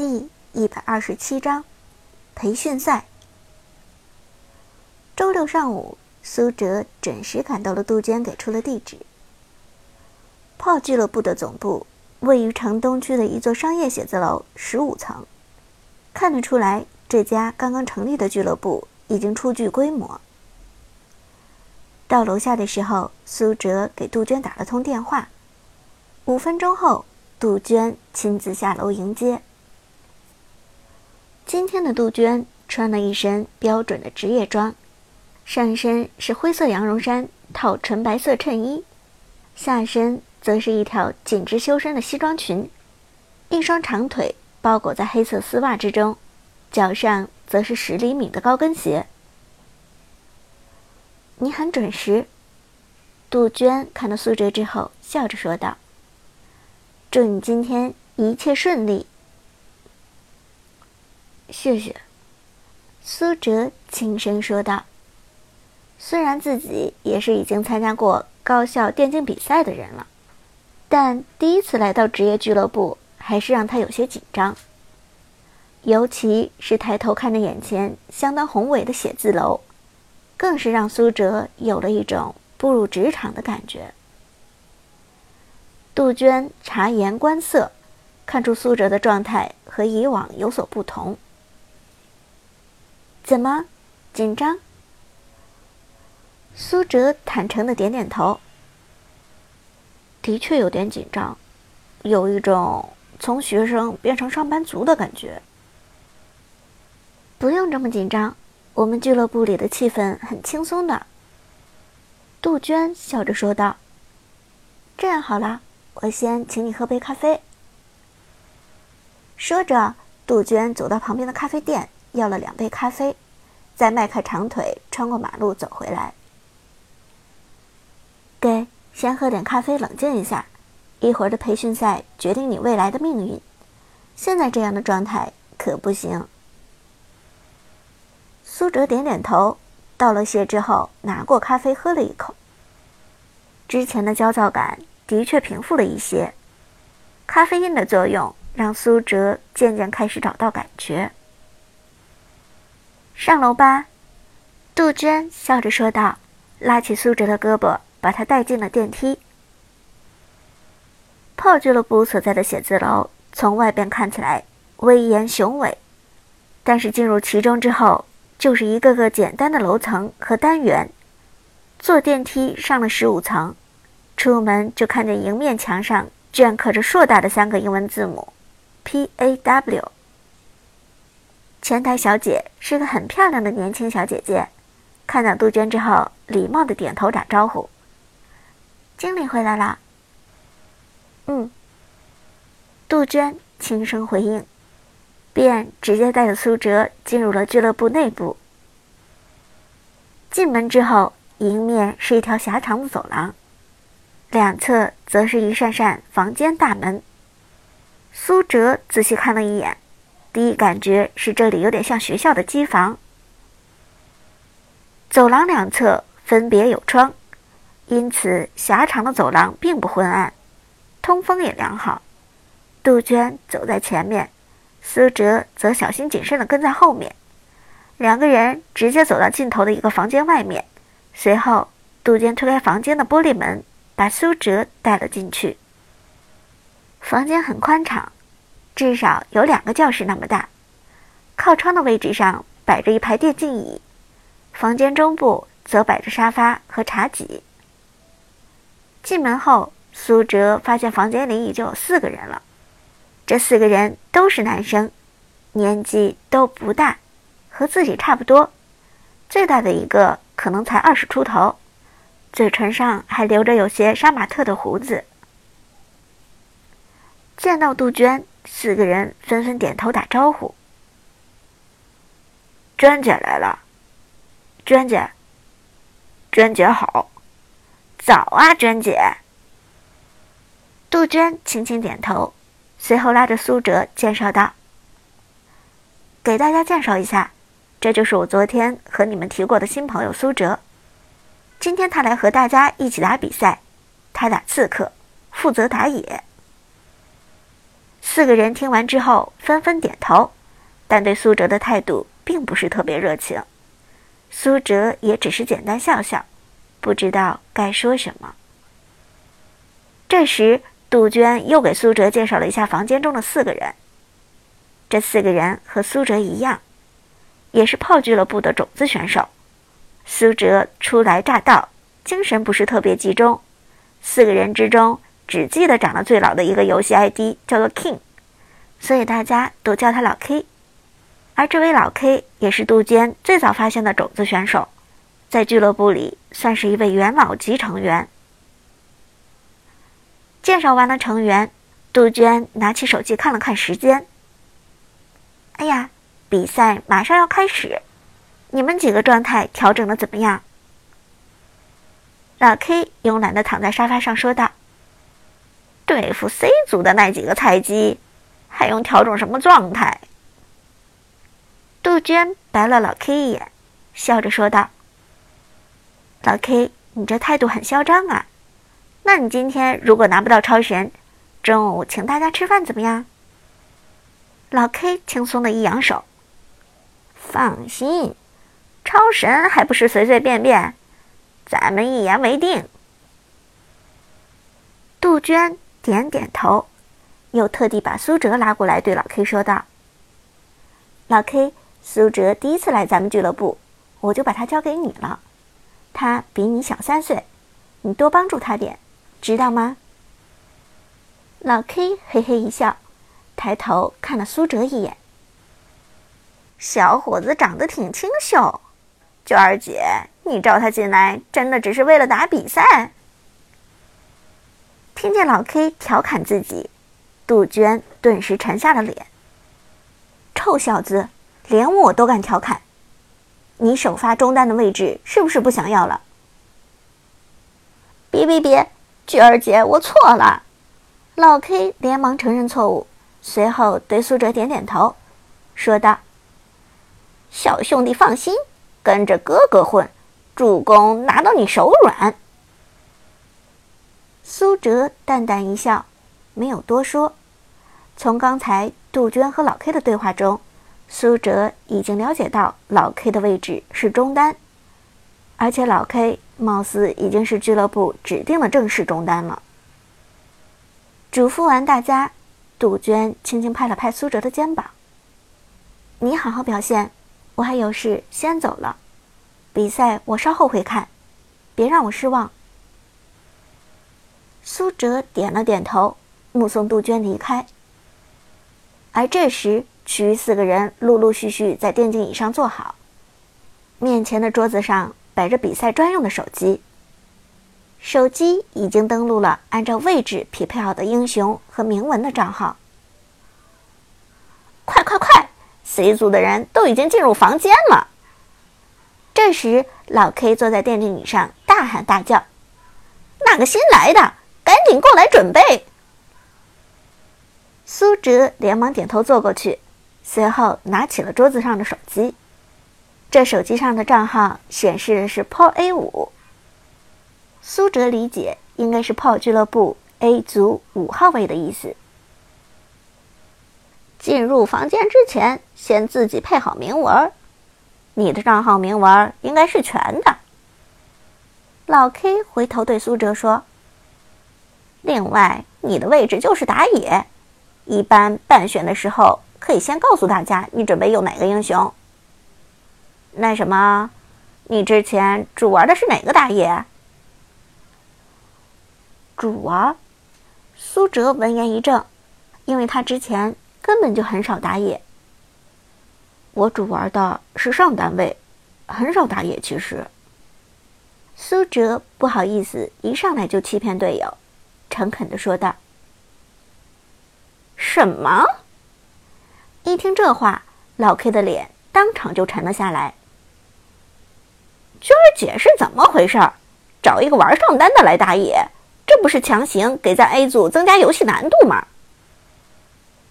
第一百二十七章培训赛。周六上午，苏哲准时赶到了杜鹃给出的地址。炮俱乐部的总部位于城东区的一座商业写字楼十五层，看得出来，这家刚刚成立的俱乐部已经初具规模。到楼下的时候，苏哲给杜鹃打了通电话。五分钟后，杜鹃亲自下楼迎接。今天的杜鹃穿了一身标准的职业装，上身是灰色羊绒衫套纯白色衬衣，下身则是一条紧致修身的西装裙，一双长腿包裹在黑色丝袜之中，脚上则是十厘米的高跟鞋。你很准时，杜鹃看到苏哲之后，笑着说道：“祝你今天一切顺利。”谢谢，苏哲轻声说道。虽然自己也是已经参加过高校电竞比赛的人了，但第一次来到职业俱乐部，还是让他有些紧张。尤其是抬头看着眼前相当宏伟的写字楼。更是让苏哲有了一种步入职场的感觉。杜鹃察言观色，看出苏哲的状态和以往有所不同。怎么，紧张？苏哲坦诚的点点头。的确有点紧张，有一种从学生变成上班族的感觉。不用这么紧张。我们俱乐部里的气氛很轻松的，杜鹃笑着说道：“这样好了，我先请你喝杯咖啡。”说着，杜鹃走到旁边的咖啡店，要了两杯咖啡，再迈开长腿穿过马路走回来。给，先喝点咖啡冷静一下，一会儿的培训赛决定你未来的命运，现在这样的状态可不行。苏哲点点头，道了谢之后，拿过咖啡喝了一口。之前的焦躁感的确平复了一些，咖啡因的作用让苏哲渐渐开始找到感觉。上楼吧，杜鹃笑着说道，拉起苏哲的胳膊，把他带进了电梯。炮俱乐部所在的写字楼从外边看起来威严雄伟，但是进入其中之后。就是一个个简单的楼层和单元，坐电梯上了十五层，出门就看见迎面墙上镌刻着硕大的三个英文字母，P A W。前台小姐是个很漂亮的年轻小姐姐，看到杜鹃之后，礼貌的点头打招呼。经理回来了。嗯。杜鹃轻声回应。便直接带着苏哲进入了俱乐部内部。进门之后，迎面是一条狭长的走廊，两侧则是一扇扇房间大门。苏哲仔细看了一眼，第一感觉是这里有点像学校的机房。走廊两侧分别有窗，因此狭长的走廊并不昏暗，通风也良好。杜鹃走在前面。苏哲则小心谨慎地跟在后面，两个人直接走到尽头的一个房间外面。随后，杜鹃推开房间的玻璃门，把苏哲带了进去。房间很宽敞，至少有两个教室那么大。靠窗的位置上摆着一排电竞椅，房间中部则摆着沙发和茶几。进门后，苏哲发现房间里已经有四个人了。这四个人都是男生，年纪都不大，和自己差不多。最大的一个可能才二十出头，嘴唇上还留着有些杀马特的胡子。见到杜鹃，四个人纷纷点头打招呼。娟姐来了，娟姐，娟姐好，早啊，娟姐。杜鹃轻轻点头。随后拉着苏哲介绍道：“给大家介绍一下，这就是我昨天和你们提过的新朋友苏哲。今天他来和大家一起打比赛，他打刺客，负责打野。”四个人听完之后纷纷点头，但对苏哲的态度并不是特别热情。苏哲也只是简单笑笑，不知道该说什么。这时，杜鹃又给苏哲介绍了一下房间中的四个人。这四个人和苏哲一样，也是炮俱乐部的种子选手。苏哲初来乍到，精神不是特别集中。四个人之中，只记得长得最老的一个游戏 ID 叫做 King，所以大家都叫他老 K。而这位老 K 也是杜鹃最早发现的种子选手，在俱乐部里算是一位元老级成员。介绍完了成员，杜鹃拿起手机看了看时间。哎呀，比赛马上要开始，你们几个状态调整的怎么样？老 K 慵懒的躺在沙发上说道：“对付 C 组的那几个菜鸡，还用调整什么状态？”杜鹃白了老 K 一眼，笑着说道：“老 K，你这态度很嚣张啊！那你今天如果拿不到超神，中午请大家吃饭怎么样？”老 K 轻松的一扬手：“放心，超神还不是随随便便，咱们一言为定。”杜鹃点点头，又特地把苏哲拉过来，对老 K 说道：“老 K。”苏哲第一次来咱们俱乐部，我就把他交给你了。他比你小三岁，你多帮助他点，知道吗？老 K 嘿嘿一笑，抬头看了苏哲一眼。小伙子长得挺清秀，娟儿姐，你招他进来，真的只是为了打比赛？听见老 K 调侃自己，杜鹃顿时沉下了脸。臭小子！连我都敢调侃，你首发中单的位置是不是不想要了？别别别，菊儿姐，我错了。老 K 连忙承认错误，随后对苏哲点点头，说道：“小兄弟放心，跟着哥哥混，助攻拿到你手软。”苏哲淡淡一笑，没有多说。从刚才杜鹃和老 K 的对话中。苏哲已经了解到老 K 的位置是中单，而且老 K 貌似已经是俱乐部指定的正式中单了。嘱咐完大家，杜鹃轻轻拍了拍苏哲的肩膀：“你好好表现，我还有事先走了。比赛我稍后会看，别让我失望。”苏哲点了点头，目送杜鹃离开。而这时，其余四个人陆陆续续在电竞椅上坐好，面前的桌子上摆着比赛专用的手机。手机已经登录了按照位置匹配好的英雄和铭文的账号。快快快！C 组的人都已经进入房间了。这时，老 K 坐在电竞椅上大喊大叫：“那个新来的，赶紧过来准备！”苏哲连忙点头坐过去。随后拿起了桌子上的手机，这手机上的账号显示的是 PO A 五。苏哲理解应该是 PO 俱乐部 A 组五号位的意思。进入房间之前，先自己配好铭文，你的账号铭文应该是全的。老 K 回头对苏哲说：“另外，你的位置就是打野，一般半选的时候。”可以先告诉大家你准备用哪个英雄。那什么，你之前主玩的是哪个打野？主玩？苏哲闻言一怔，因为他之前根本就很少打野。我主玩的是上单位，很少打野。其实，苏哲不好意思一上来就欺骗队友，诚恳的说道：“什么？”一听这话，老 K 的脸当场就沉了下来。娟儿姐是怎么回事？找一个玩上单的来打野，这不是强行给咱 A 组增加游戏难度吗？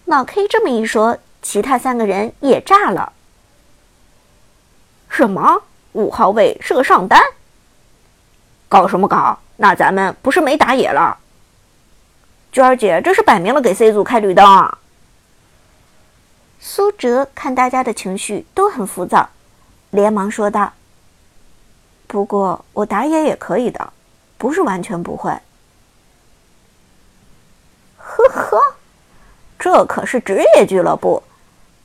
老 K 这么一说，其他三个人也炸了。什么？五号位是个上单？搞什么搞？那咱们不是没打野了？娟儿姐这是摆明了给 C 组开绿灯啊！苏哲看大家的情绪都很浮躁，连忙说道：“不过我打野也可以的，不是完全不会。”呵呵，这可是职业俱乐部，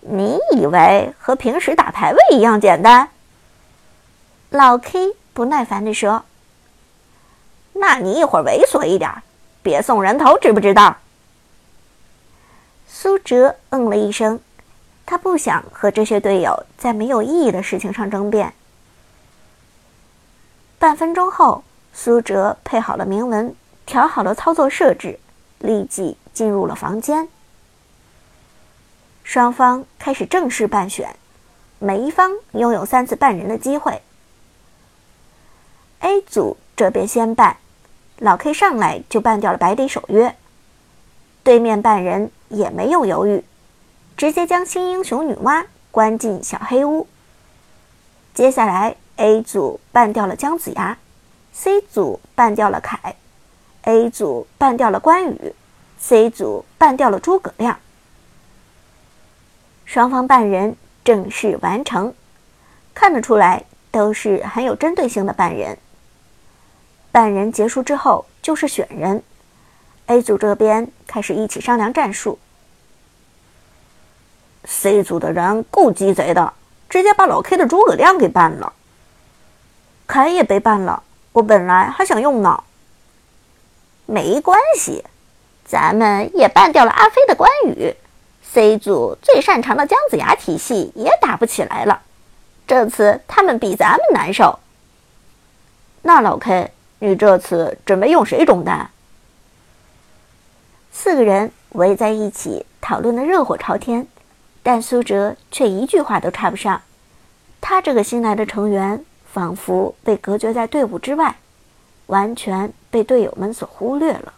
你以为和平时打排位一样简单？老 K 不耐烦地说：“那你一会儿猥琐一点，别送人头，知不知道？”苏哲嗯了一声。他不想和这些队友在没有意义的事情上争辩。半分钟后，苏哲配好了铭文，调好了操作设置，立即进入了房间。双方开始正式办选，每一方拥有三次办人的机会。A 组这边先办，老 K 上来就办掉了百里守约，对面办人也没有犹豫。直接将新英雄女娲关进小黑屋。接下来，A 组办掉了姜子牙，C 组办掉了凯，A 组办掉了关羽，C 组办掉了诸葛亮。双方办人正式完成，看得出来都是很有针对性的办人。半人结束之后就是选人，A 组这边开始一起商量战术。C 组的人够鸡贼的，直接把老 K 的诸葛亮给办了。凯也被办了，我本来还想用呢。没关系，咱们也办掉了阿飞的关羽。C 组最擅长的姜子牙体系也打不起来了，这次他们比咱们难受。那老 K，你这次准备用谁中单？四个人围在一起讨论的热火朝天。但苏哲却一句话都插不上，他这个新来的成员仿佛被隔绝在队伍之外，完全被队友们所忽略了。